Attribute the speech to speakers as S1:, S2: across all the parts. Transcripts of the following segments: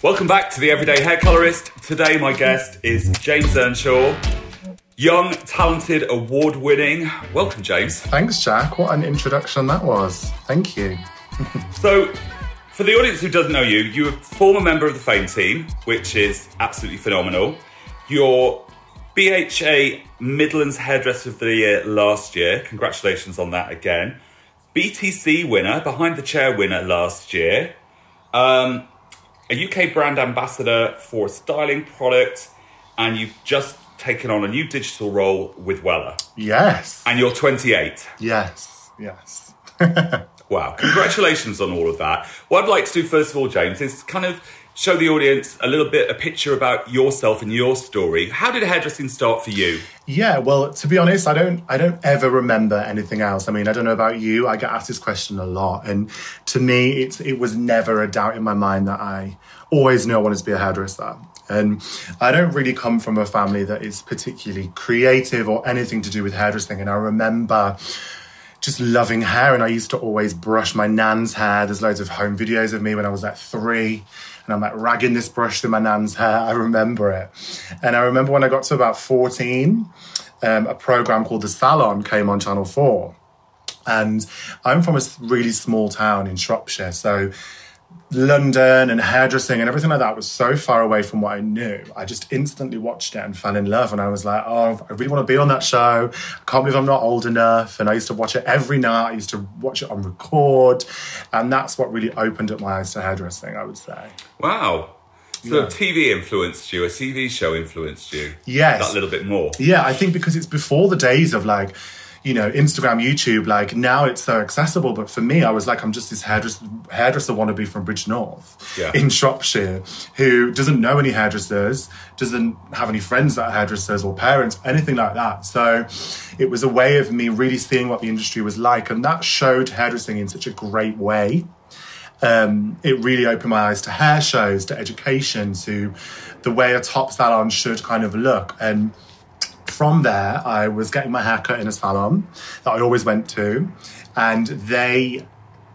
S1: Welcome back to the Everyday Hair Colorist. Today, my guest is James Earnshaw, young, talented, award winning. Welcome, James.
S2: Thanks, Jack. What an introduction that was. Thank you.
S1: So, for the audience who doesn't know you, you're a former member of the Fame team, which is absolutely phenomenal. You're BHA Midlands Hairdresser of the Year last year. Congratulations on that again. BTC winner, behind the chair winner last year. Um, a UK brand ambassador for a styling product, and you've just taken on a new digital role with Wella.
S2: Yes.
S1: And you're 28.
S2: Yes. Yes.
S1: Wow. Congratulations on all of that. What I'd like to do, first of all, James, is kind of show the audience a little bit, a picture about yourself and your story. How did hairdressing start for you?
S2: Yeah, well, to be honest, I don't I don't ever remember anything else. I mean, I don't know about you. I get asked this question a lot. And to me, it's it was never a doubt in my mind that I always knew I wanted to be a hairdresser. And I don't really come from a family that is particularly creative or anything to do with hairdressing. And I remember just loving hair. And I used to always brush my nan's hair. There's loads of home videos of me when I was like three. And I'm like ragging this brush through my nan's hair. I remember it. And I remember when I got to about 14, um, a program called The Salon came on Channel 4. And I'm from a really small town in Shropshire. So London and hairdressing and everything like that was so far away from what I knew. I just instantly watched it and fell in love. And I was like, oh, I really want to be on that show. I can't believe I'm not old enough. And I used to watch it every night. I used to watch it on record. And that's what really opened up my eyes to hairdressing, I would say.
S1: Wow. So
S2: Yeah.
S1: TV influenced you, a TV show influenced you.
S2: Yes.
S1: That little bit more.
S2: Yeah, I think because it's before the days of like, you know, Instagram, YouTube, like now it's so accessible. But for me, I was like, I'm just this hairdresser, hairdresser wannabe from Bridgnorth
S1: Yeah.
S2: in Shropshire who doesn't know any hairdressers, doesn't have any friends that are hairdressers or parents, anything like that. So it was a way of me really seeing what the industry was like. And that showed hairdressing in such a great way um, it really opened my eyes to hair shows, to education, to the way a top salon should kind of look. And from there, I was getting my hair cut in a salon that I always went to. And they,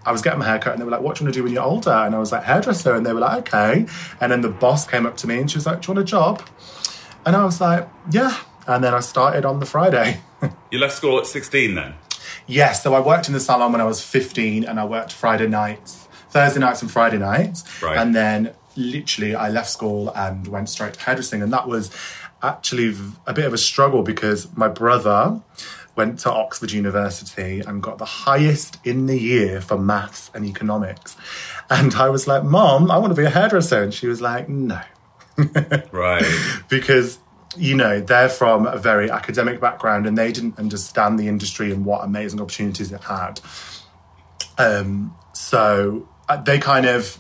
S2: I was getting my hair cut and they were like, What do you want to do when you're older? And I was like, Hairdresser. And they were like, Okay. And then the boss came up to me and she was like, Do you want a job? And I was like, Yeah. And then I started on the Friday.
S1: You left school at 16 then?
S2: Yes, so I worked in the salon when I was 15 and I worked Friday nights, Thursday nights and Friday nights.
S1: Right.
S2: And then literally I left school and went straight to hairdressing. And that was actually a bit of a struggle because my brother went to Oxford University and got the highest in the year for maths and economics. And I was like, Mom, I want to be a hairdresser. And she was like, No
S1: Right.
S2: because you know they're from a very academic background and they didn't understand the industry and what amazing opportunities it had um, so uh, they kind of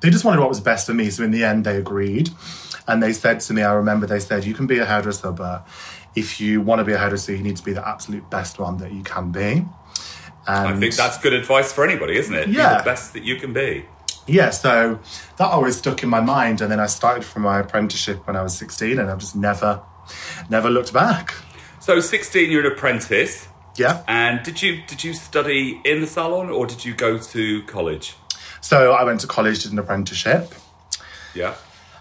S2: they just wanted what was best for me so in the end they agreed and they said to me i remember they said you can be a hairdresser but if you want to be a hairdresser you need to be the absolute best one that you can be and
S1: I think that's good advice for anybody, isn't it? Be
S2: Yeah.
S1: the best that you can be.
S2: yeah, so that always stuck in my mind. And then I started from my apprenticeship when I was 16 and I've just never, never looked back.
S1: So 16, you're an apprentice.
S2: Yeah.
S1: And did you did you study in the salon or did you go to college?
S2: So I went to college, did an apprenticeship,
S1: Yeah.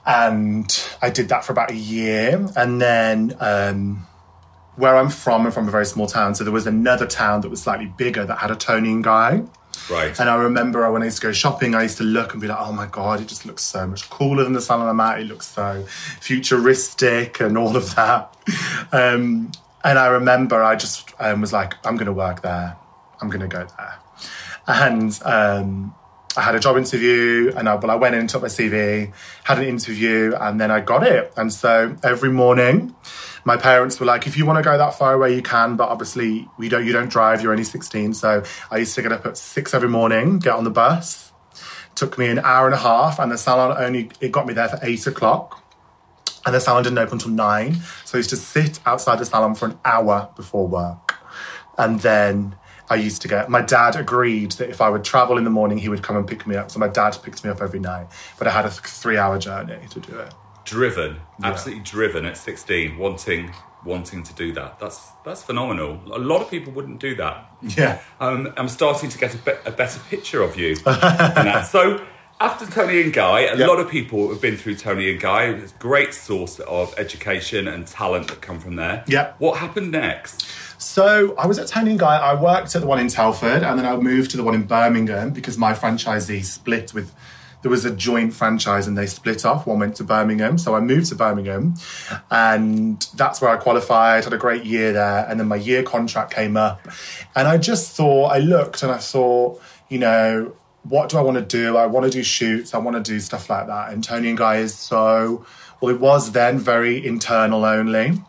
S2: And I did that for about a year. And then um, where I'm from, I'm from a very small town. So there was another town that was slightly bigger that had a Toni and Guy.
S1: Right.
S2: And I remember when I used to go shopping, I used to look and be like, oh my God, it just looks so much cooler than the salon I'm at. It looks so futuristic and all of that. Um, and I remember I just um, was like, I'm going to work there. I'm going to go there. And um, I had a job interview and I, well, I went in, and took my CV, had an interview, and then I got it. And so every morning, my parents were like, if you want to go that far away, you can, but obviously we don't, you don't drive, you're only 16. So I used to get up at six every morning, get on the bus. Took me an hour and a half, and the salon only, it got me there for eight o'clock. And the salon didn't open until nine. So I used to sit outside the salon for an hour before work. And then I used to get, my dad agreed that if I would travel in the morning, he would come and pick me up. So my dad picked me up every night. But I had a three hour journey to do it.
S1: driven, absolutely driven at 16, wanting wanting to do that. That's that's phenomenal. A lot of people wouldn't do that.
S2: Yeah.
S1: Um, I'm starting to get a, be- a better picture of you. So, after Toni and Guy, a
S2: Yep.
S1: lot of people have been through Toni and Guy. It's a great source of education and talent that come from there.
S2: Yeah.
S1: What happened next?
S2: So I was at Toni and Guy. I worked at the one in Telford, and then I moved to the one in Birmingham because my franchisee split with. There was a joint franchise, and they split off. One went to Birmingham, so I moved to Birmingham, and that's where I qualified. Had a great year there, and then my year contract came up, and I just thought I looked and I thought, you know, what do I want to do? I want to do shoots. I want to do stuff like that. And Toni and Guy is so well. It was then very internal only.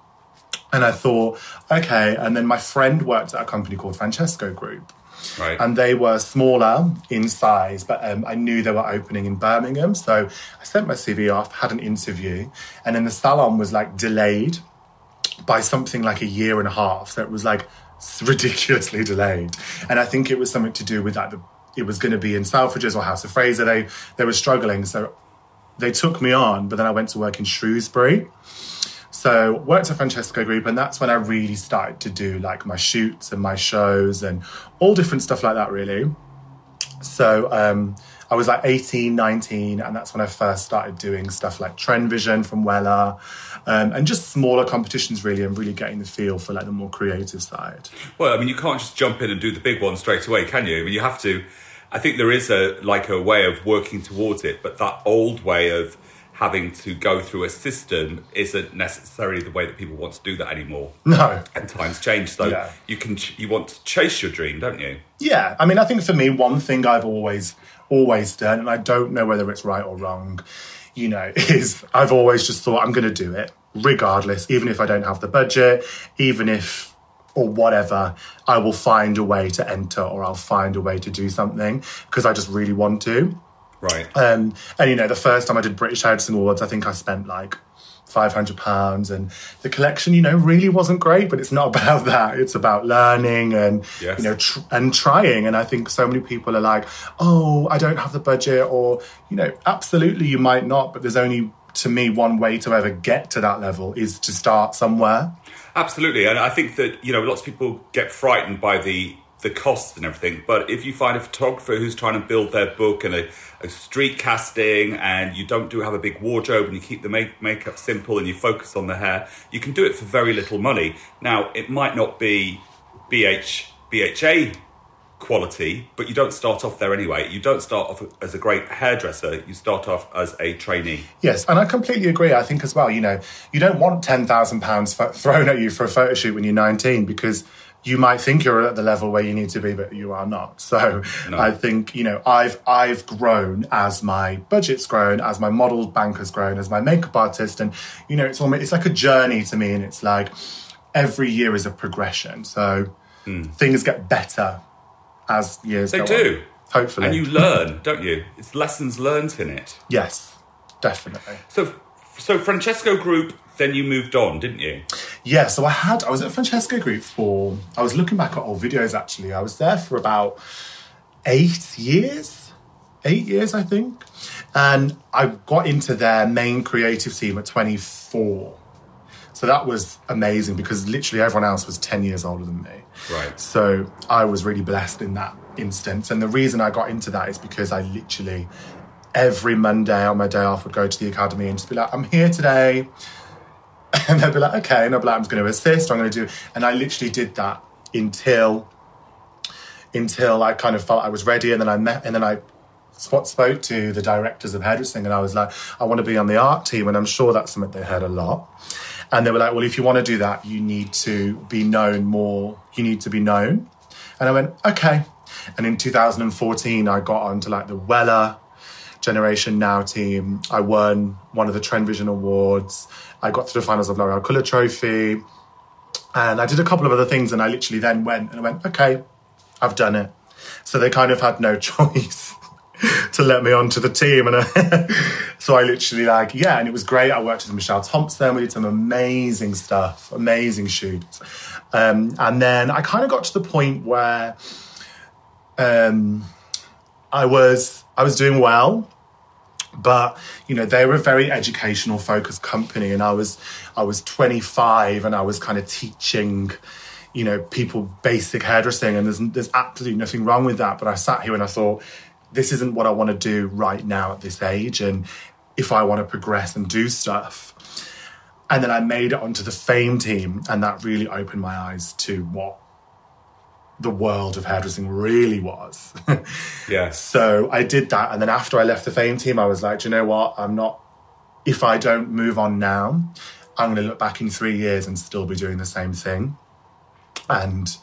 S2: And I thought, okay. And then my friend worked at a company called Francesco Group.
S1: Right.
S2: And they were smaller in size, but um, I knew they were opening in Birmingham. So I sent my CV off, had an interview, and then the salon was like delayed by something like a year and a half. So it was like ridiculously delayed. And I think it was something to do with like the, it was going to be in Selfridges or House of Fraser. They, they were struggling. So they took me on, but then I went to work in Shrewsbury. So worked at Francesco Group, and that's when I really started to do like my shoots and my shows and all different stuff like that, really. So um, I was like 18, 19, and that's when I first started doing stuff like Trend Vision from Wella um, and just smaller competitions, really, and really getting the feel for like the more creative side.
S1: Well, I mean, you can't just jump in and do the big one straight away, can you? I mean, you have to. I think there is a like a way of working towards it, but that old way of having to go through a system isn't necessarily the way that people want to do that anymore.
S2: No.
S1: And times change, so
S2: Yeah.
S1: you can ch- you want to chase your dream, don't you?
S2: Yeah, I mean, I think for me, one thing I've always, always done, and I don't know whether it's right or wrong, you know, is I've always just thought I'm going to do it regardless, even if I don't have the budget, even if, or whatever, I will find a way to enter or I'll find a way to do something because I just really want to.
S1: Right.
S2: Um, and you know, the first time I did British Hairdressing Awards, I think I spent like five hundred pounds, and the collection, you know, really wasn't great. But it's not about that. It's about learning and
S1: Yes.
S2: you know, tr- and trying. And I think so many people are like, "Oh, I don't have the budget," or you know, absolutely, you might not, but there's only to me one way to ever get to that level is to start somewhere.
S1: Absolutely, and I think that you know lots of people get frightened by the the costs and everything. But if you find a photographer who's trying to build their book and a, a street casting, and you don't do have a big wardrobe, and you keep the make, makeup simple, and you focus on the hair, you can do it for very little money. Now, it might not be BH BHA quality, but you don't start off there anyway. You don't start off as a great hairdresser. You start off as a trainee.
S2: Yes, and I completely agree. I think as well, you know, you don't want ten thousand pounds thrown at you for a photo shoot when you're 19 because you might think you're at the level where you need to be, but you are not. So
S1: No.
S2: I think you know, I've I've grown as my budget's grown, as my model bank has grown, as my makeup artist, and you know, it's almost it's like a journey to me, and it's like every year is a progression. So hmm. things get better as years.
S1: They
S2: go
S1: do.
S2: on. Hopefully,
S1: And you learn, don't you? It's lessons learned in it.
S2: yes, definitely.
S1: So, so Francesco Group. Then you moved on, didn't you?
S2: Yeah, so I had I was at Francesco Group for I was looking back at old videos actually. I was there for about eight years. Eight years, I think. And I got into their main creative team at 24. So that was amazing because literally everyone else was 10 years older than me.
S1: Right.
S2: So I was really blessed in that instance. And the reason I got into that is because I literally every Monday on my day off would go to the academy and just be like, I'm here today. And they'd be like, okay. And I'd be like, I'm going to assist, I'm going to do. And I literally did that until until I kind of felt I was ready. And then I met, and then I spot spoke to the directors of hairdressing and I was like, I want to be on the art team. And I'm sure that's something they heard a lot. And they were like, well, if you want to do that, you need to be known more. You need to be known. And I went, okay. And in 2014, I got onto like the Wella Generation Now team. I won one of the Trend Vision Awards. I got to the finals of L'Oreal Colour Trophy. And I did a couple of other things. And I literally then went and I went, okay, I've done it. So they kind of had no choice to let me onto the team. And I, so I literally like, yeah, and it was great. I worked with Michelle Thompson. We did some amazing stuff, amazing shoots. Um, and then I kind of got to the point where um, I was I was doing well, but you know they were a very educational focused company, and I was I was 25 and I was kind of teaching you know people basic hairdressing, and there's there's absolutely nothing wrong with that. But I sat here and I thought this isn't what I want to do right now at this age. And if I want to progress and do stuff. And then I made it onto the fame team, and that really opened my eyes to what the world of hairdressing really was.
S1: Yes.
S2: So I did that. And then after I left the fame team, I was like, Do you know what? I'm not, if I don't move on now, I'm going to look back in three years and still be doing the same thing. And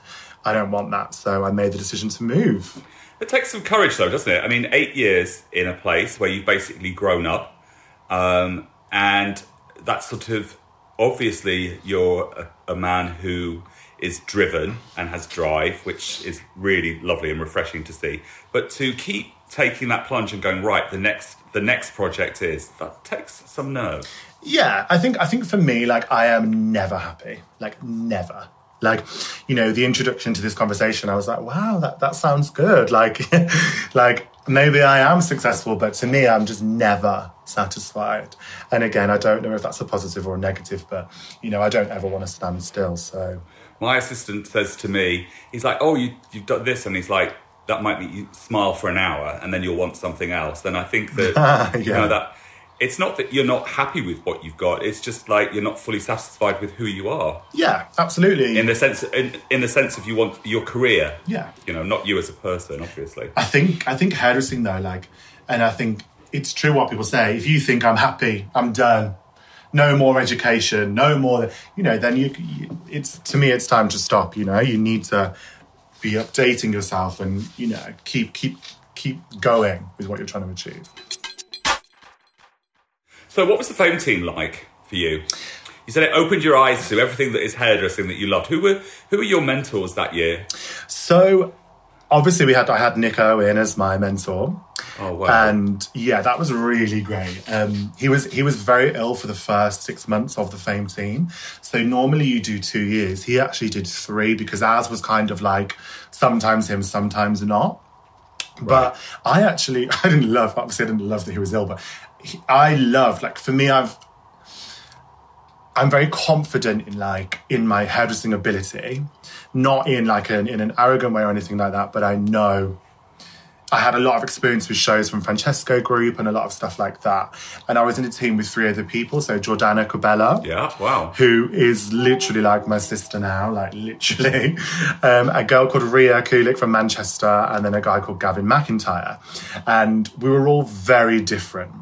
S2: I don't want that. So I made the decision to move.
S1: It takes some courage, though, doesn't it? I mean, eight years in a place where you've basically grown up, um, and that's sort of obviously you're a, a man who is driven and has drive, which is really lovely and refreshing to see. But to keep taking that plunge and going right, the next the next project is that takes some nerve.
S2: Yeah, I think I think for me, like I am never happy. Like never. Like, you know, the introduction to this conversation, I was like, wow, that, that sounds good. Like like maybe I am successful, but to me I'm just never satisfied. And again, I don't know if that's a positive or a negative, but you know, I don't ever want to stand still. So
S1: My assistant says to me, he's like, "Oh, you you've done this," and he's like, "That might make you smile for an hour, and then you'll want something else." Then I think that you know that it's not that you're not happy with what you've got; it's just like you're not fully satisfied with who you are.
S2: yeah, absolutely.
S1: In the sense, in, in the sense of you want your career,
S2: Yeah.
S1: you know, not you as a person, obviously.
S2: I think I think hairdressing though, like, and I think it's true what people say. If you think I'm happy, I'm done. No more education, no more. You know, then you. you- It's to me, it's time to stop. You know, you need to be updating yourself and you know keep keep keep going with what you're trying to achieve.
S1: So, what was the Fame team like for you? You said it opened your eyes to everything that is hairdressing that you loved. Who were who were your mentors that year?
S2: So obviously, we had I had Nick Owen as my mentor.
S1: Oh wow!
S2: and yeah, that was really great. Um, he was he was very ill for the first six months of the Fame team. So normally you do two years. He actually did three because ours was kind of like sometimes him, sometimes not. But I actually I didn't love obviously I didn't love that he was ill, but I love like for me I've I'm very confident in like in my hairdressing ability, not in like an in an arrogant way or anything like that. But I know I had a lot of experience with shows from Francesco Group and a lot of stuff like that. And I was in a team with three other people. So Jordana Cabela,
S1: yeah, wow.
S2: who is literally like my sister now, like literally. Um, a girl called Ria Kulik from Manchester, and then a guy called Gavin McIntyre. And we were all very different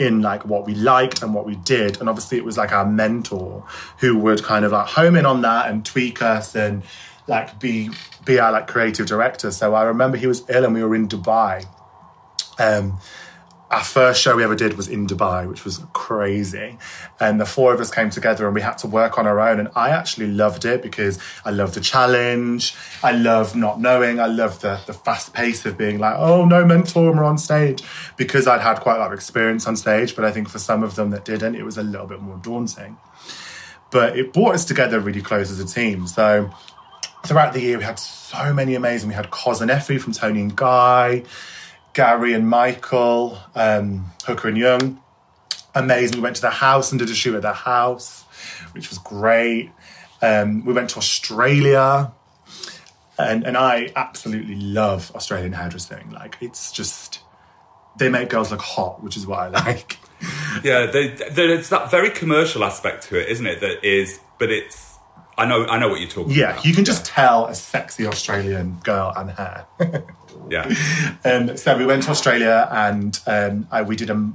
S2: in like what we liked and what we did. And obviously it was like our mentor who would kind of like home in on that and tweak us and like be be our like creative director. So I remember he was ill and we were in Dubai. Um our first show we ever did was in Dubai, which was crazy. And the four of us came together and we had to work on our own. And I actually loved it because I love the challenge. I love not knowing. I love the, the fast pace of being like, oh, no mentor, we're on stage. Because I'd had quite a lot of experience on stage. But I think for some of them that didn't, it was a little bit more daunting. But it brought us together really close as a team. So throughout the year, we had so many amazing. We had Cos and Effie from Toni and Guy. Gary and Michael, um, Hooker and Young. Amazing. We went to the house and did a shoot at the house, which was great. Um, we went to Australia. And, and I absolutely love Australian hairdressing. Like, it's just, they make girls look hot, which is what I like.
S1: Yeah, there, there's that very commercial aspect to it, isn't it? That is, but it's. I know, I know what you're talking
S2: Yeah,
S1: about.
S2: you can just tell a sexy Australian girl and hair.
S1: Yeah,
S2: Um, so we went to Australia and um, I, we did a.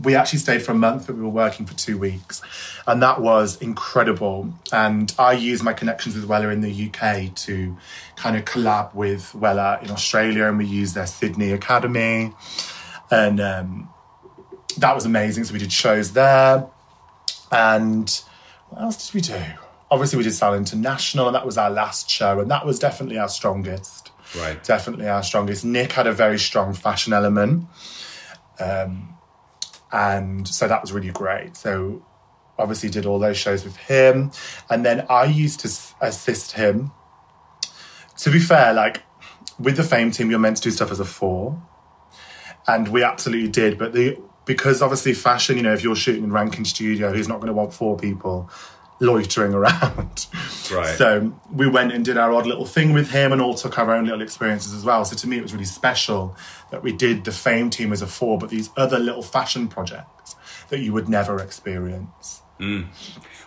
S2: We actually stayed for a month, but we were working for two weeks, and that was incredible. And I used my connections with Wella in the UK to kind of collab with Wella in Australia, and we used their Sydney Academy, and um, that was amazing. So we did shows there, and what else did we do? Obviously, we did Sal International, and that was our last show, and that was definitely our strongest
S1: right.
S2: definitely our strongest. Nick had a very strong fashion element. Um, and so that was really great. So obviously did all those shows with him. And then I used to assist him. To be fair, like with the fame team, you're meant to do stuff as a four. And we absolutely did. But the because obviously fashion, you know, if you're shooting in Rankin Studio, he's not going to want four people loitering around.
S1: Right.
S2: So we went and did our odd little thing with him and all took our own little experiences as well. So to me, it was really special that we did the Fame team as a four, but these other little fashion projects that you would never experience. Mm.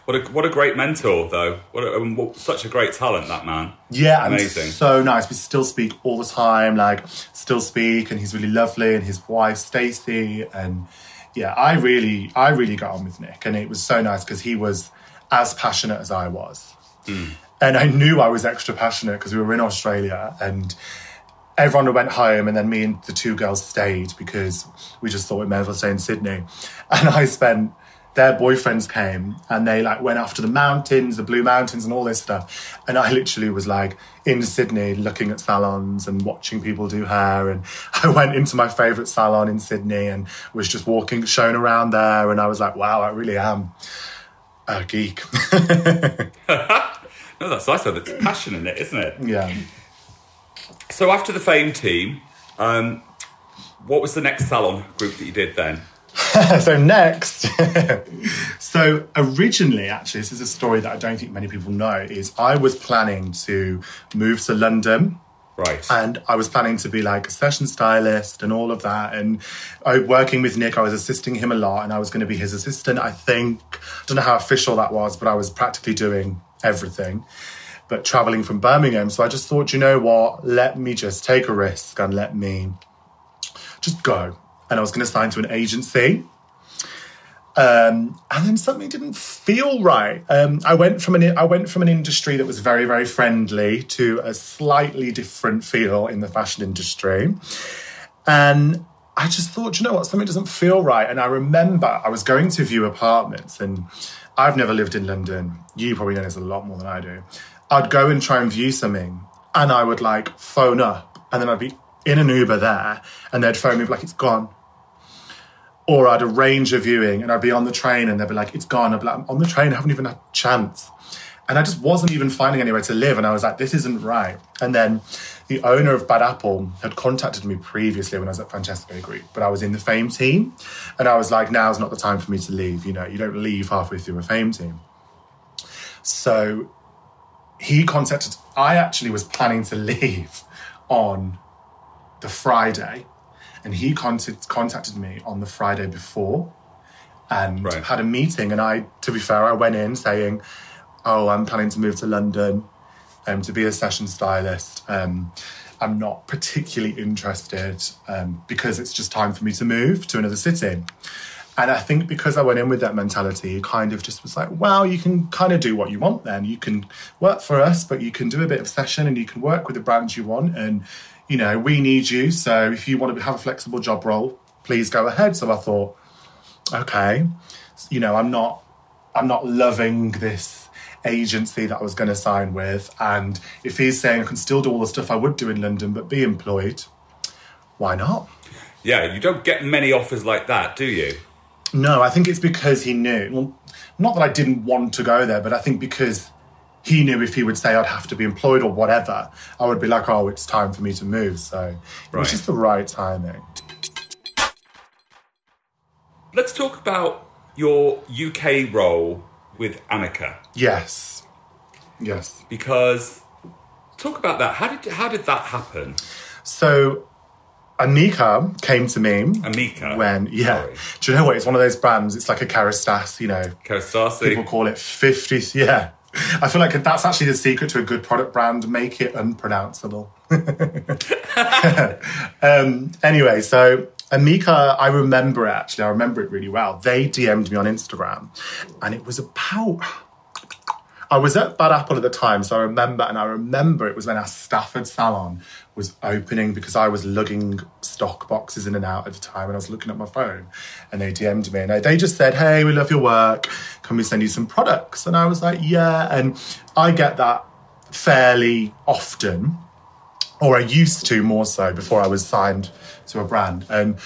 S1: What a what a great mentor though. What, a, what such a great talent that man.
S2: Yeah,
S1: Amazing.
S2: so nice. We still speak all the time, like still speak, and he's really lovely, and his wife Stacey, and yeah, I really, I really got on with Nick, and it was so nice because he was as passionate as I was, Mm. and I knew I was extra passionate because we were in Australia, and everyone went home, and then me and the two girls stayed because we just thought we may as well stay in Sydney, and I spent their boyfriends came and they like went after the mountains, the Blue Mountains, and all this stuff. And I literally was like in Sydney looking at salons and watching people do hair. And I went into my favourite salon in Sydney and was just walking, shown around there. And I was like, wow, I really am a geek.
S1: No, that's nice though. There's passion in it, isn't it?
S2: yeah.
S1: So after the Fame team, um, what was the next salon group that you did then?
S2: so next so originally actually this is a story that i don't think many people know is i was planning to move to london
S1: Right.
S2: and I was planning to be like a session stylist and all of that. And I, working with Nick, I was assisting him a lot, and I was going to be his assistant. I think I don't know how official that was, but I was practically doing everything. But traveling from Birmingham, so I just thought, you know what? Let me just take a risk and let me just go. And I was going to sign to an agency. Um, and then something didn't feel right. Um, I went from an I went from an industry that was very very friendly to a slightly different feel in the fashion industry, and I just thought, you know what, something doesn't feel right. And I remember I was going to view apartments, and I've never lived in London. You probably know this a lot more than I do. I'd go and try and view something, and I would like phone up, and then I'd be in an Uber there, and they'd phone me like it's gone or I'd arrange a viewing and I'd be on the train and they'd be like, it's gone. I'd be like, I'm on the train, I haven't even had a chance. And I just wasn't even finding anywhere to live. And I was like, this isn't right. And then the owner of Bad Apple had contacted me previously when I was at Francesco Group, but I was in the Fame team. And I was like, now's not the time for me to leave. You know, you don't leave halfway through a Fame team. So he contacted, I actually was planning to leave on the Friday and he contact, contacted me on the Friday before and
S1: Right.
S2: had a meeting. And I, to be fair, I went in saying, "Oh, I'm planning to move to London um, to be a session stylist. Um, I'm not particularly interested um, because it's just time for me to move to another city." And I think because I went in with that mentality, it kind of just was like, well, you can kind of do what you want then. You can work for us, but you can do a bit of session and you can work with the brands you want. And, you know, we need you. So if you want to have a flexible job role, please go ahead. So I thought, okay, you know, I'm not, I'm not loving this agency that I was going to sign with. And if he's saying I can still do all the stuff I would do in London, but be employed, why not?
S1: Yeah, you don't get many offers like that, do you?
S2: No, I think it's because he knew. Well, not that I didn't want to go there, but I think because he knew if he would say I'd have to be employed or whatever, I would be like, oh, it's time for me to move. So it
S1: Right.
S2: was just the right timing.
S1: Let's talk about your UK role with Amica
S2: Yes. Yes.
S1: because talk about that. How did how did that happen?
S2: So Anika came to me
S1: Amica.
S2: when, yeah.
S1: Sorry.
S2: Do you know what? It's one of those brands. It's like a Kerastase, you know.
S1: Kerastase.
S2: People call it 50. Yeah. I feel like that's actually the secret to a good product brand. Make it unpronounceable. um, anyway, so Amika, I remember it actually. I remember it really well. They DM'd me on Instagram, and it was about. I was at Bad Apple at the time, so I remember, and I remember it was when our Stafford salon was opening because I was lugging stock boxes in and out at the time, and I was looking at my phone, and they DM'd me, and they- just said, "Hey, we love your work. Can we send you some products?" And I was like, "Yeah," and I get that fairly often or I used to more so before I was signed to a brand. And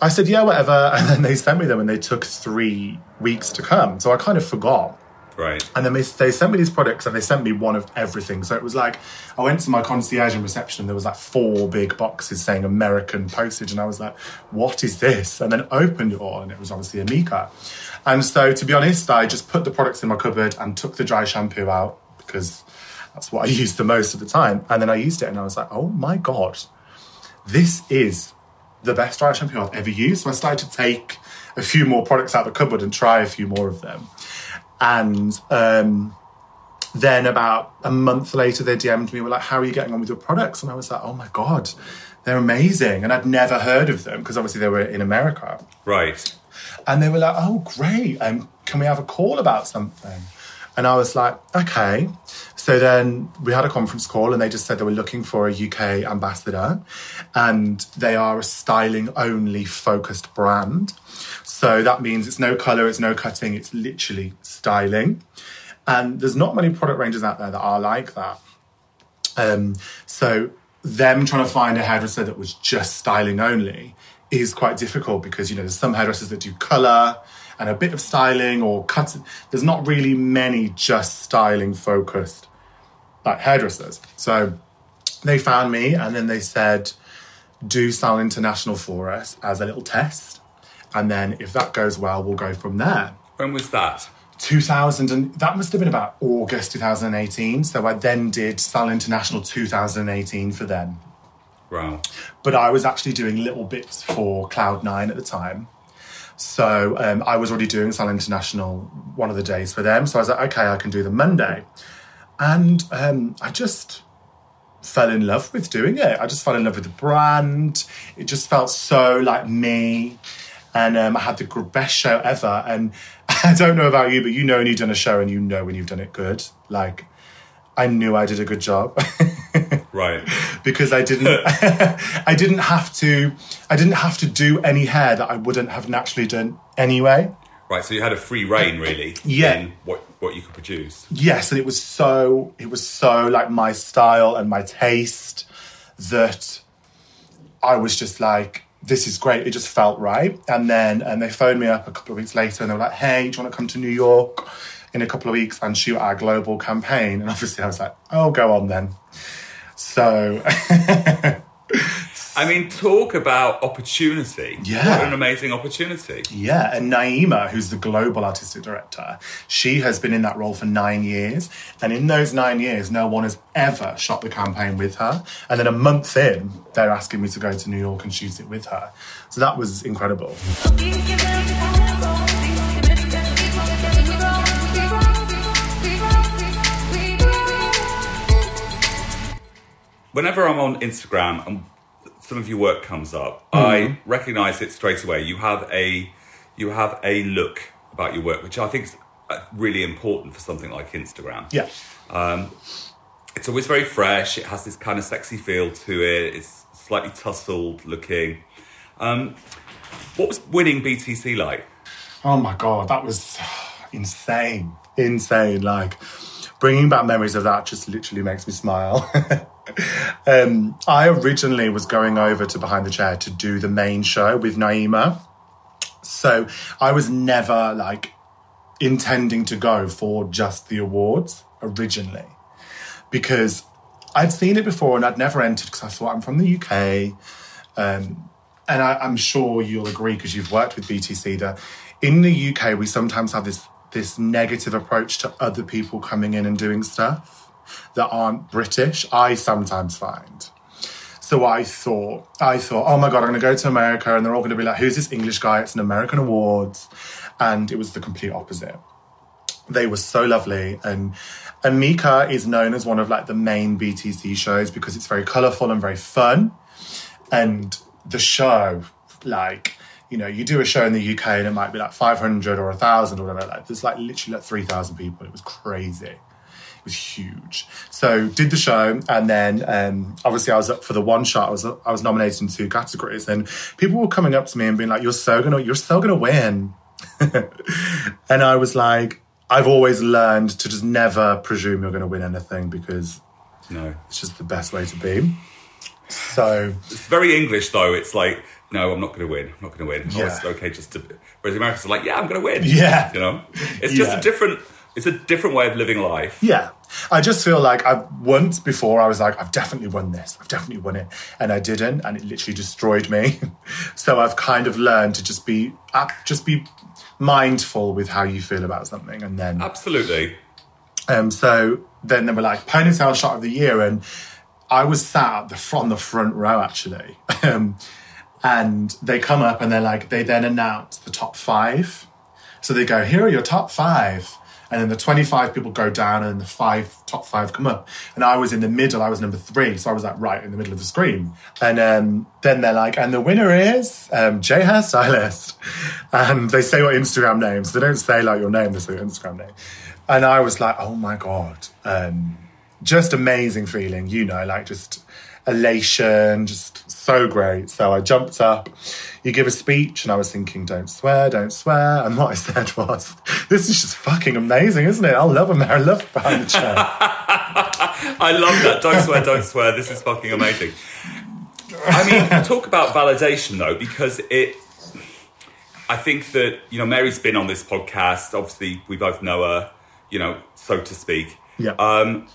S2: I said, yeah, whatever. And then they sent me them and they took three weeks to come. So I kind of forgot.
S1: Right.
S2: And then they, they sent me these products and they sent me one of everything. So it was like, I went to my concierge and reception and there was like four big boxes saying American postage. And I was like, what is this? And then opened it all and it was obviously Amika. And so, to be honest, I just put the products in my cupboard and took the dry shampoo out because that's what I used the most of the time. And then I used it and I was like, oh my God, this is the best dry shampoo I've ever used. So I started to take a few more products out of the cupboard and try a few more of them. And um, then about a month later, they DM'd me, were like, how are you getting on with your products? And I was like, oh my God, they're amazing. And I'd never heard of them because obviously they were in America.
S1: Right.
S2: And they were like, oh, great. Um, can we have a call about something? And I was like, okay. So then we had a conference call and they just said they were looking for a UK ambassador and they are a styling only focused brand. So that means it's no color, it's no cutting, it's literally styling. And there's not many product ranges out there that are like that. Um, so them trying to find a hairdresser that was just styling only is quite difficult because you know there's some hairdressers that do color and a bit of styling or cuts. There's not really many just styling focused like hairdressers. So they found me and then they said, do Style International for us as a little test. And then if that goes well, we'll go from there.
S1: When was that?
S2: 2000 and that must have been about August 2018. So I then did Style International 2018 for them.
S1: Wow.
S2: But I was actually doing little bits for Cloud9 at the time. So um, I was already doing Style International one of the days for them. So I was like, okay, I can do the Monday. And um, I just fell in love with doing it. I just fell in love with the brand. It just felt so like me. And um, I had the best show ever. And I don't know about you, but you know when you've done a show and you know when you've done it good. Like, I knew I did a good job.
S1: right.
S2: because I didn't I didn't have to I didn't have to do any hair that I wouldn't have naturally done anyway.
S1: Right, so you had a free reign really
S2: Yeah.
S1: in what what you could produce.
S2: Yes, and it was so it was so like my style and my taste that I was just like this is great. It just felt right. And then and they phoned me up a couple of weeks later and they were like, "Hey, do you want to come to New York in a couple of weeks and shoot our global campaign?" And obviously I was like, "Oh, go on then." So
S1: I mean, talk about opportunity.
S2: Yeah.
S1: What an amazing opportunity.
S2: Yeah, and Naima, who's the global artistic director, she has been in that role for nine years. And in those nine years, no one has ever shot the campaign with her. And then a month in, they're asking me to go to New York and shoot it with her. So that was incredible.
S1: Whenever I'm on Instagram and some of your work comes up, I recognize it straight away. You have a you have a look about your work, which I think is uh, really important for something like Instagram.
S2: Yeah.
S1: It's always very fresh. It has this kind of sexy feel to it. It's slightly tussled looking. Um, what was winning BTC like?
S2: Oh my God, that was insane. Insane. Like, bringing back memories of that just literally makes me smile. um, I originally was going over to Behind the Chair to do the main show with Naima. So I was never like intending to go for just the awards originally because I'd seen it before and I'd never entered because I thought I'm from the UK. Um, and I, I'm sure you'll agree because you've worked with BTC that in the UK we sometimes have this this negative approach to other people coming in and doing stuff that aren't British. I sometimes find. So I thought, I thought, oh my god, I'm going to go to America, and they're all going to be like, "Who's this English guy? It's an American awards," and it was the complete opposite. They were so lovely, and Amika is known as one of like the main BTC shows because it's very colourful and very fun, and the show, like you know, you do a show in the UK and it might be like 500 or 1,000 or whatever. Like, there's like literally like 3,000 people. It was crazy. Was huge. So did the show, and then um, obviously I was up for the one shot. I was I was nominated in two categories, and people were coming up to me and being like, "You're so gonna, you're so gonna win," and I was like, "I've always learned to just never presume you're gonna win anything because
S1: No.
S2: it's just the best way to be." So
S1: It's very English though. It's like, no, I'm not going to win. I'm not going to win. Oh,
S2: Yeah.
S1: it's okay just to. Whereas the Americans are like, yeah, I'm going to win.
S2: Yeah.
S1: You know, it's just
S2: Yeah.
S1: a different. It's a different way of living life.
S2: Yeah. I just feel like I've once before I was like, I've definitely won this. I've definitely won it. And I didn't, and it literally destroyed me. so I've kind of learned to just be uh, just be mindful with how you feel about something. And then
S1: Absolutely.
S2: um so then they were like ponytail shot of the year and I was sat at the front the front row actually. Um and they come up and they're like they then announce the top five. So they go, here are your top five. And then the 25 people go down and the five top five come up. And I was in the middle, I was number three. So I was like right in the middle of the screen. And um, then they're like, and the winner is um, J Hairstylist. And they say your Instagram names. They don't say like your name, they say your Instagram name. And I was like, oh my God. Um, just amazing feeling, you know, like just elation, just so great. So I jumped up, you give a speech, and I was thinking, don't swear, don't swear. And what I said was, this is just fucking amazing, isn't it? I love America. I love behind the chair.
S1: I love that. Don't swear, don't swear. This is fucking amazing. I mean, talk about validation though, because it. I think that you know Mary's been on this podcast. Obviously, we both know her, you know, so to speak.
S2: Yeah.
S1: Um,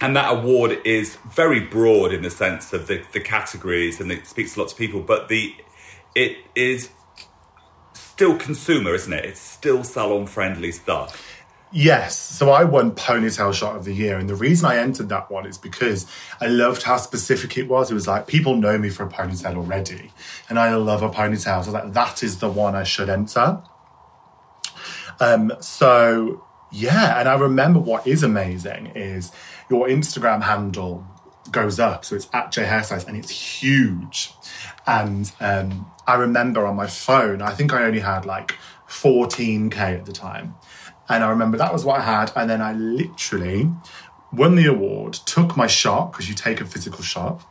S1: and that award is very broad in the sense of the, the categories, and it speaks to lots of people. But the it is still consumer, isn't it? It's still salon friendly stuff.
S2: Yes. So I won Ponytail Shot of the Year. And the reason I entered that one is because I loved how specific it was. It was like, people know me for a ponytail already. And I love a ponytail. So like, that is the one I should enter. Um, so yeah, and I remember what is amazing is your Instagram handle goes up, so it's at J Hairstyles, and it's huge. And um, I remember on my phone, I think I only had like 14k at the time, and I remember that was what I had, and then I literally won the award, took my shot because you take a physical shot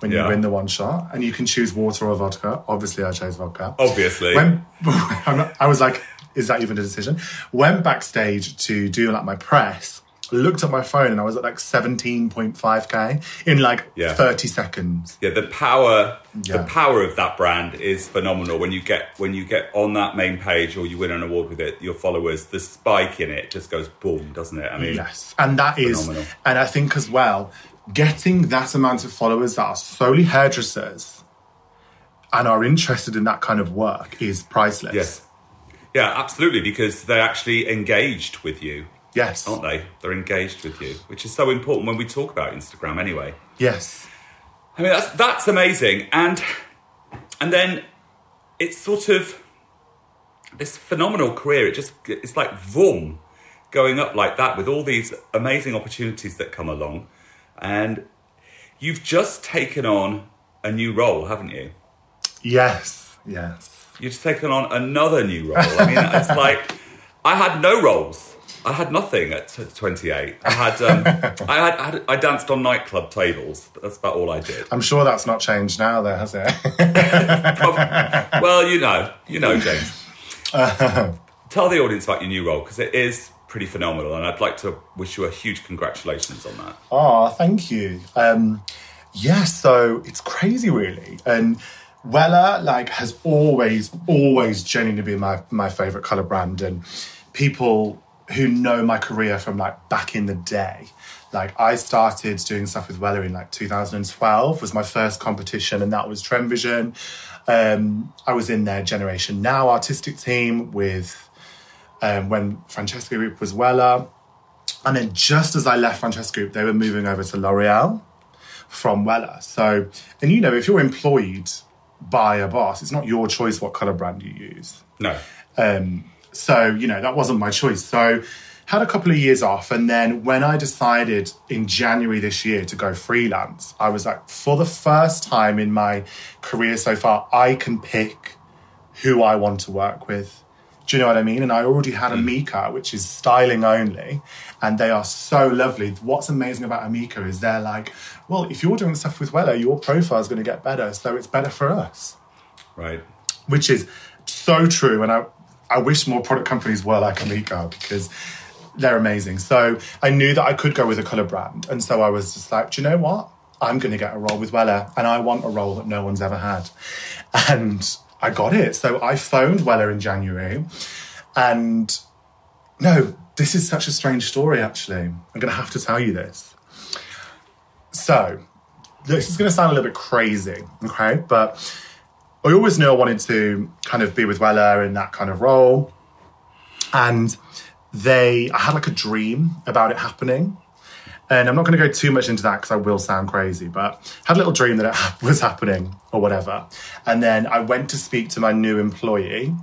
S2: when you win the one shot, and you can choose water or vodka. Obviously, I chose vodka.
S1: Obviously.
S2: When I was like, is that even a decision? Went backstage to do like my press, looked at my phone, and I was at like 17.5k in like
S1: Yeah.
S2: 30 seconds.
S1: Yeah, the power
S2: Yeah.
S1: the power of that brand is phenomenal. When you get when you get on that main page or you win an award with it, your followers, the spike in it just goes boom, doesn't it? I mean,
S2: Yes, and that is,
S1: Phenomenal.
S2: and I think as well, getting that amount of followers that are solely hairdressers and are interested in that kind of work is priceless.
S1: yes, yeah, absolutely, because they're actually engaged with you,
S2: Yes.
S1: aren't they? They're engaged with you, which is so important when we talk about Instagram, anyway.
S2: Yes.
S1: I mean, that's that's amazing, and and then it's sort of this phenomenal career. It just it's like boom, going up like that with all these amazing opportunities that come along, and you've just taken on a new role, haven't you?
S2: Yes. Yes.
S1: You've just taken on another new role. I mean, it's like I had no roles. I had nothing at t- 28. I had, um, I had, I had, I danced on nightclub tables, but that's about all I did.
S2: I'm sure that's not changed now, though, has it?
S1: well, you know, you know, James. Tell the audience about your new role because it is pretty phenomenal, and I'd like to wish you a huge congratulations on that.
S2: Oh, thank you. Um, yeah, so it's crazy, really. And Wella, like, has always, always genuinely been my my favorite color brand, and people who know my career from like back in the day. Like I started doing stuff with Wella in like 2012 was my first competition, and that was Trend Vision. Um, I was in their Generation Now artistic team with um, when Francesco Group was Wella. And then just as I left Francesco Group, they were moving over to L'Oreal from Wella. So, and you know, if you're employed by a boss, it's not your choice what color brand you use.
S1: No,
S2: Um, so, you know, that wasn't my choice. So, had a couple of years off. And then when I decided in January this year to go freelance, I was like, for the first time in my career so far, I can pick who I want to work with. Do you know what I mean? And I already had hmm. Amika, which is styling only, and they are so lovely. What's amazing about Amika is they're like, well, if you're doing stuff with Wella, your profile is going to get better, so it's better for us
S1: right?
S2: which is so true. And I, I wish more product companies were like Amico because they're amazing. So I knew that I could go with a color brand. And so I was just like, do you know what? I'm going to get a role with Wella and I want a role that no one's ever had. And I got it. So I phoned Wella in January and no, This is such a strange story, actually. I'm going to have to tell you this. So, this is going to sound a little bit crazy, okay? But I always knew I wanted to kind of be with Wella in that kind of role. And they, I had like a dream about it happening. And I'm not going to go too much into that because I will sound crazy, but I had a little dream that it was happening or whatever. And then I went to speak to my new employee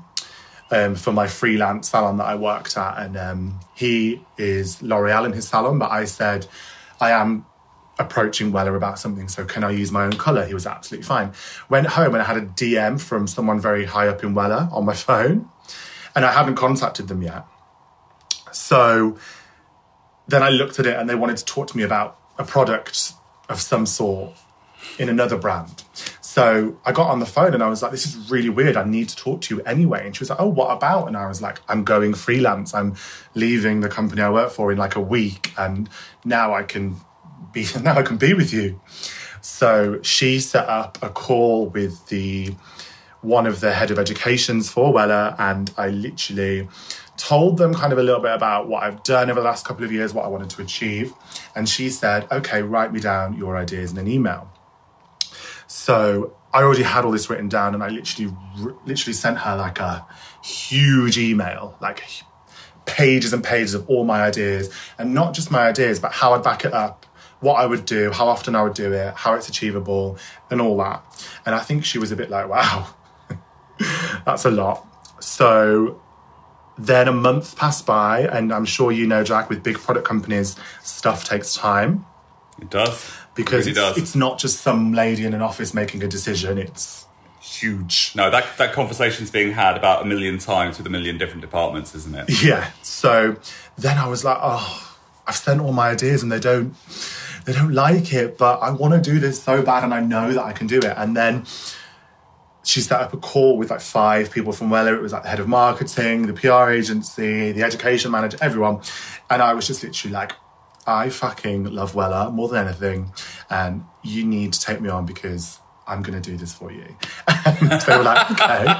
S2: um, for my freelance salon that I worked at. And um, he is L'Oreal in his salon, but I said, I am approaching Wella about something, so can I use my own colour? He was absolutely fine. Went home and I had a DM from someone very high up in Wella on my phone, and I hadn't contacted them yet. So then I looked at it and they wanted to talk to me about a product of some sort in another brand. So I got on the phone and I was like, this is really weird. I need to talk to you anyway. And she was like, oh, what about? And I was like, I'm going freelance. I'm leaving the company I work for in like a week. And now I can be, now I can be with you. So she set up a call with the, one of the head of educations for Wella, And I literally told them kind of a little bit about what I've done over the last couple of years, what I wanted to achieve. And she said, okay, write me down your ideas in an email. So I already had all this written down and I literally, literally sent her like a huge email, like pages and pages of all my ideas and not just my ideas, but how I'd back it up, what I would do, how often I would do it, how it's achievable and all that. And I think she was a bit like, wow, that's a lot. So then a month passed by, and I'm sure you know, Jack, with big product companies, stuff takes time.
S1: It does.
S2: Because
S1: it
S2: it's,
S1: really does.
S2: it's not just some lady in an office making a decision, it's huge.
S1: No, that that conversation's being had about a million times with a million different departments, isn't it?
S2: Yeah. So then I was like, oh, I've sent all my ideas and they don't they don't like it, but I want to do this so bad and I know that I can do it. And then she set up a call with like five people from Wella. It was like the head of marketing, the PR agency, the education manager, everyone. And I was just literally like, I fucking love Wella more than anything. And you need to take me on because I'm going to do this for you. And they were like, okay.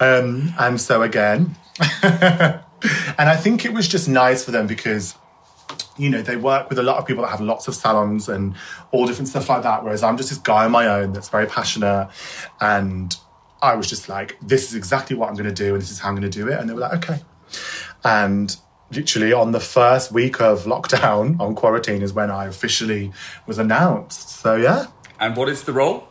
S2: Um, and so again, and I think it was just nice for them because you know, they work with a lot of people that have lots of salons and all different stuff like that. Whereas I'm just this guy on my own that's very passionate. And I was just like, this is exactly what I'm going to do and this is how I'm going to do it. And they were like, okay. And literally on the first week of lockdown on quarantine is when I officially was announced. So yeah.
S1: And what is the role?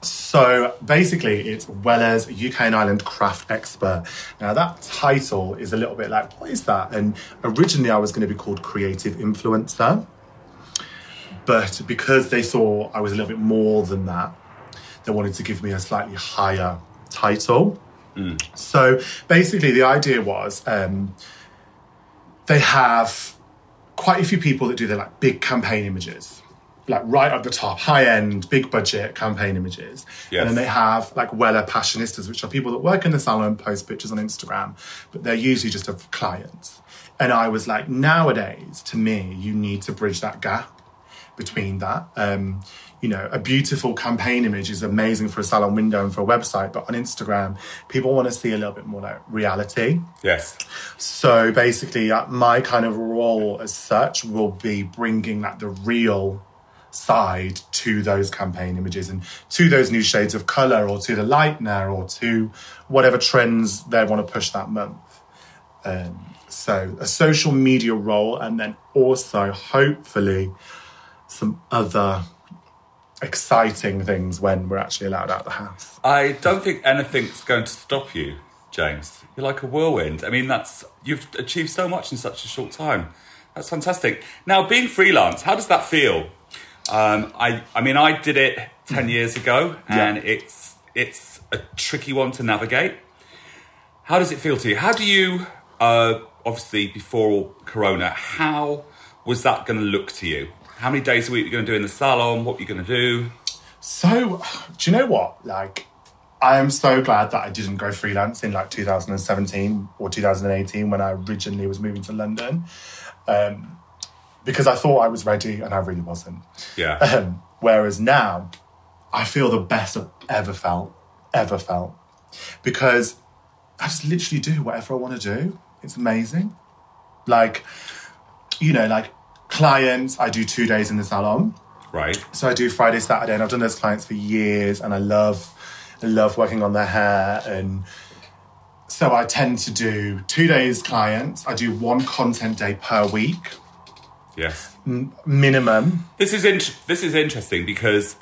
S2: So basically, it's Wella's UK and Ireland craft expert. Now, that title is a little bit like, what is that? And originally, I was going to be called creative influencer. But because they saw I was a little bit more than that, they wanted to give me a slightly higher title. So basically, the idea was um, they have quite a few people that do their like big campaign images like right up the top, high end, big budget campaign images.
S1: Yes.
S2: And then they have like Wella Passionistas, which are people that work in the salon, post pictures on Instagram, but they're usually just of clients. And I was like, nowadays, to me, you need to bridge that gap between that. Um, you know, a beautiful campaign image is amazing for a salon window and for a website, but on Instagram, people want to see a little bit more like reality.
S1: Yes.
S2: So basically, uh, my kind of role as such will be bringing like the real side to those campaign images and to those new shades of color or to the lightener or to whatever trends they want to push that month. Um, so a social media role and then also hopefully some other exciting things when we're actually allowed out of the house.
S1: I don't think anything's going to stop you, James. You're like a whirlwind. I mean, that's you've achieved so much in such a short time. That's fantastic. Now, being freelance, how does that feel? Um, I, I mean, I did it ten years ago, and
S2: Yeah.
S1: it's it's a tricky one to navigate. How does it feel to you? How do you, uh, obviously before Corona, how was that going to look to you? How many days a week are you going to do in the salon? What are you going to do?
S2: So, do you know what? Like, I am so glad that I didn't go freelance in like 2017 or 2018 when I originally was moving to London, um, because I thought I was ready and I really wasn't.
S1: Yeah.
S2: Um, whereas now, I feel the best I've ever felt, ever felt, because I just literally do whatever I want to do. It's amazing. Like, you know, like clients, I do two days in the salon.
S1: Right.
S2: So I do Friday, Saturday, and I've done those clients for years, and I love, I love working on their hair, and so I tend to do two days clients. I do one content day per week,
S1: Yes.
S2: minimum.
S1: This is int- this is interesting because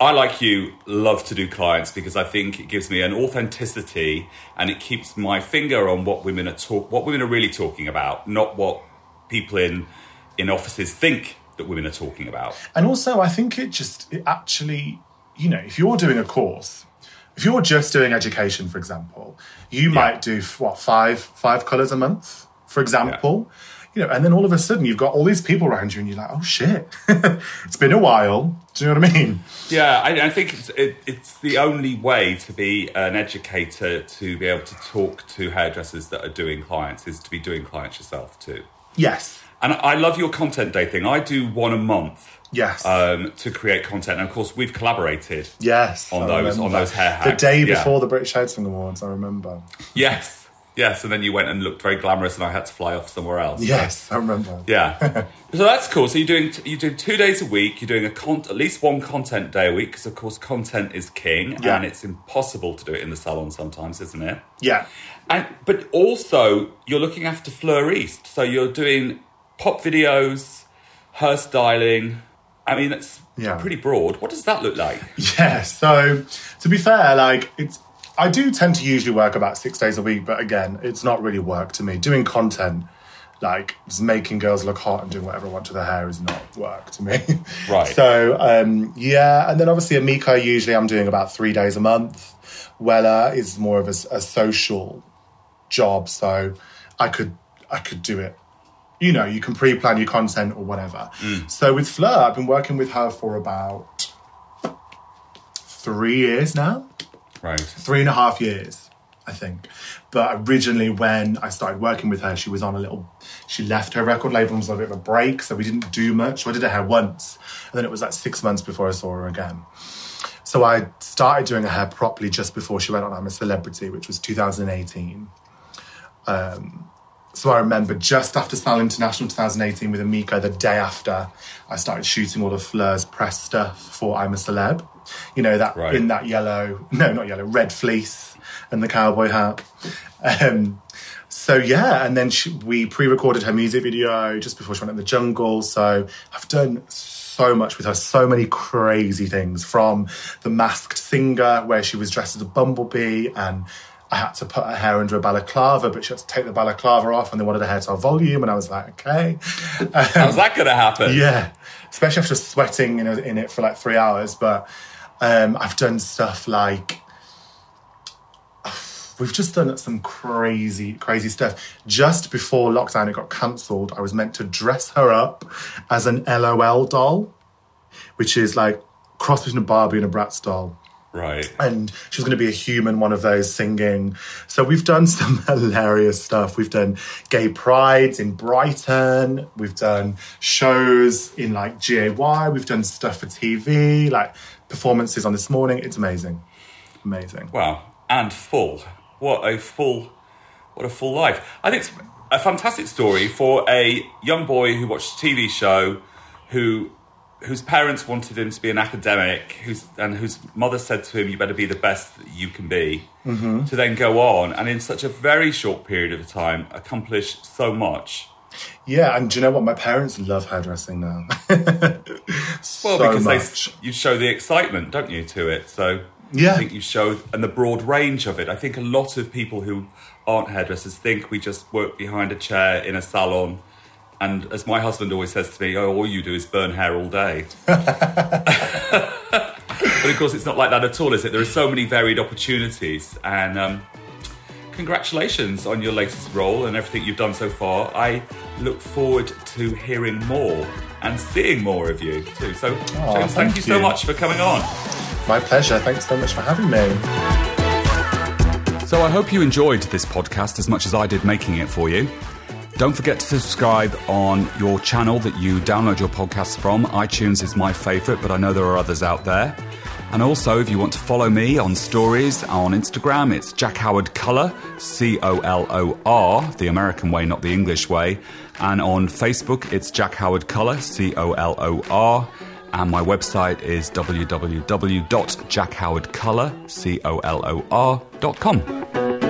S1: I like you love to do clients because I think it gives me an authenticity and it keeps my finger on what women are talk what women are really talking about, not what people in in offices think that women are talking about.
S2: And also, I think it just it actually, you know, if you're doing a course, if you're just doing education, for example, you might do what five five colors a month, for example. You know, and then all of a sudden you've got all these people around you, and you're like, "Oh shit, it's been a while." Do you know what I mean?
S1: Yeah, I, I think it's, it, it's the only way to be an educator to be able to talk to hairdressers that are doing clients is to be doing clients yourself too.
S2: Yes,
S1: And I love your content day thing. I do one a month.
S2: yes,
S1: um, to create content. And of course, we've collaborated.
S2: yes.
S1: on
S2: I
S1: those- on those hair
S2: The
S1: hacks,
S2: day
S1: yeah.
S2: before the British Hairdressing Awards, I remember.
S1: Yes, yes. And then you went and looked very glamorous, and I had to fly off somewhere else.
S2: Yes, I remember.
S1: Yeah. so that's cool. So you're doing you do two days a week. You're doing a con- at least one content day a week because of course content is king,
S2: Yeah.
S1: and it's impossible to do it in the salon sometimes, isn't it?
S2: Yeah,
S1: And but also you're looking after Fleur East, so you're doing pop videos, hairstyling. I mean, it's
S2: Yeah.
S1: pretty broad. What does that look like?
S2: Yeah, so to be fair, like it's I do tend to usually work about six days a week, but again, it's not really work to me. Doing content, like just making girls look hot and doing whatever I want to their hair is not work to me.
S1: Right.
S2: So um yeah, and then obviously Amika usually I'm doing about three days a month. Wella is more of a, a social job, so I could I could do it. You know, you can pre-plan your content or whatever. So with Fleur, I've been working with her for about three years now,
S1: Right.
S2: three and a half years, I think. But originally, when I started working with her, she was on a little. She left her record label and was on a bit of a break, so we didn't do much. So I did her hair once, and then it was like six months before I saw her again. So I started doing her hair properly just before she went on I'm a Celebrity, which was 2018. Um, so I remember just after Salon International 2018 with Amika, the day after, I started shooting all of Fleur's press stuff for I'm a Celeb. You know, that
S1: Right.
S2: in that yellow, no, not yellow, red fleece and the cowboy hat. Um, so yeah, and then she, we pre-recorded her music video just before she went in the jungle. So I've done so much with her, so many crazy things from the Masked Singer, where she was dressed as a bumblebee, and I had to put her hair under a balaclava, but she had to take the balaclava off, and they wanted her hair to have volume, and I was like, okay,
S1: How's that going to happen?
S2: yeah, especially after sweating you know, in it for like three hours. But um, I've done stuff like we've just done some crazy, crazy stuff. Just before lockdown, it got cancelled. I was meant to dress her up as an LOL doll, which is like cross between a Barbie and a Bratz doll
S1: Right.
S2: and she was going to be a human one of those singing so we've done some hilarious stuff we've done gay prides in brighton we've done shows in like gay we've done stuff for tv like performances on this morning it's amazing amazing
S1: Wow. And full. What a full, what a full life. I think it's a fantastic story for a young boy who watched a TV show, who, whose parents wanted him to be an academic, whose and whose mother said to him, "You better be the best that you can be."
S2: Mm-hmm.
S1: To then go on and in such a very short period of time accomplish so much.
S2: yeah and do you know what my parents love hairdressing now
S1: Well,
S2: so
S1: because
S2: much.
S1: they you show the excitement, don't you, to it? So
S2: Yeah.
S1: I think you show and the broad range of it. I think a lot of people who aren't hairdressers think we just work behind a chair in a salon. And as my husband always says to me, oh, all you do is burn hair all day. but of course, it's not like that at all, is it? There are so many varied opportunities. And um, congratulations on your latest role and everything you've done so far. I look forward to hearing more and seeing more of you too. So, James, thank,
S2: thank
S1: you so much for coming on.
S2: my pleasure thanks so much for having me
S1: So I hope you enjoyed this podcast as much as I did making it for you. Don't forget to subscribe on your channel that you download your podcasts from. iTunes is my favourite, but I know there are others out there. And also, if you want to follow me on stories on Instagram, it's Jack Howard Colour, C O L O R, the American way, not the English way. And on Facebook, it's Jack Howard Colour, C O L O R. And my website is www.jackhowardcolour, C O L O R.com.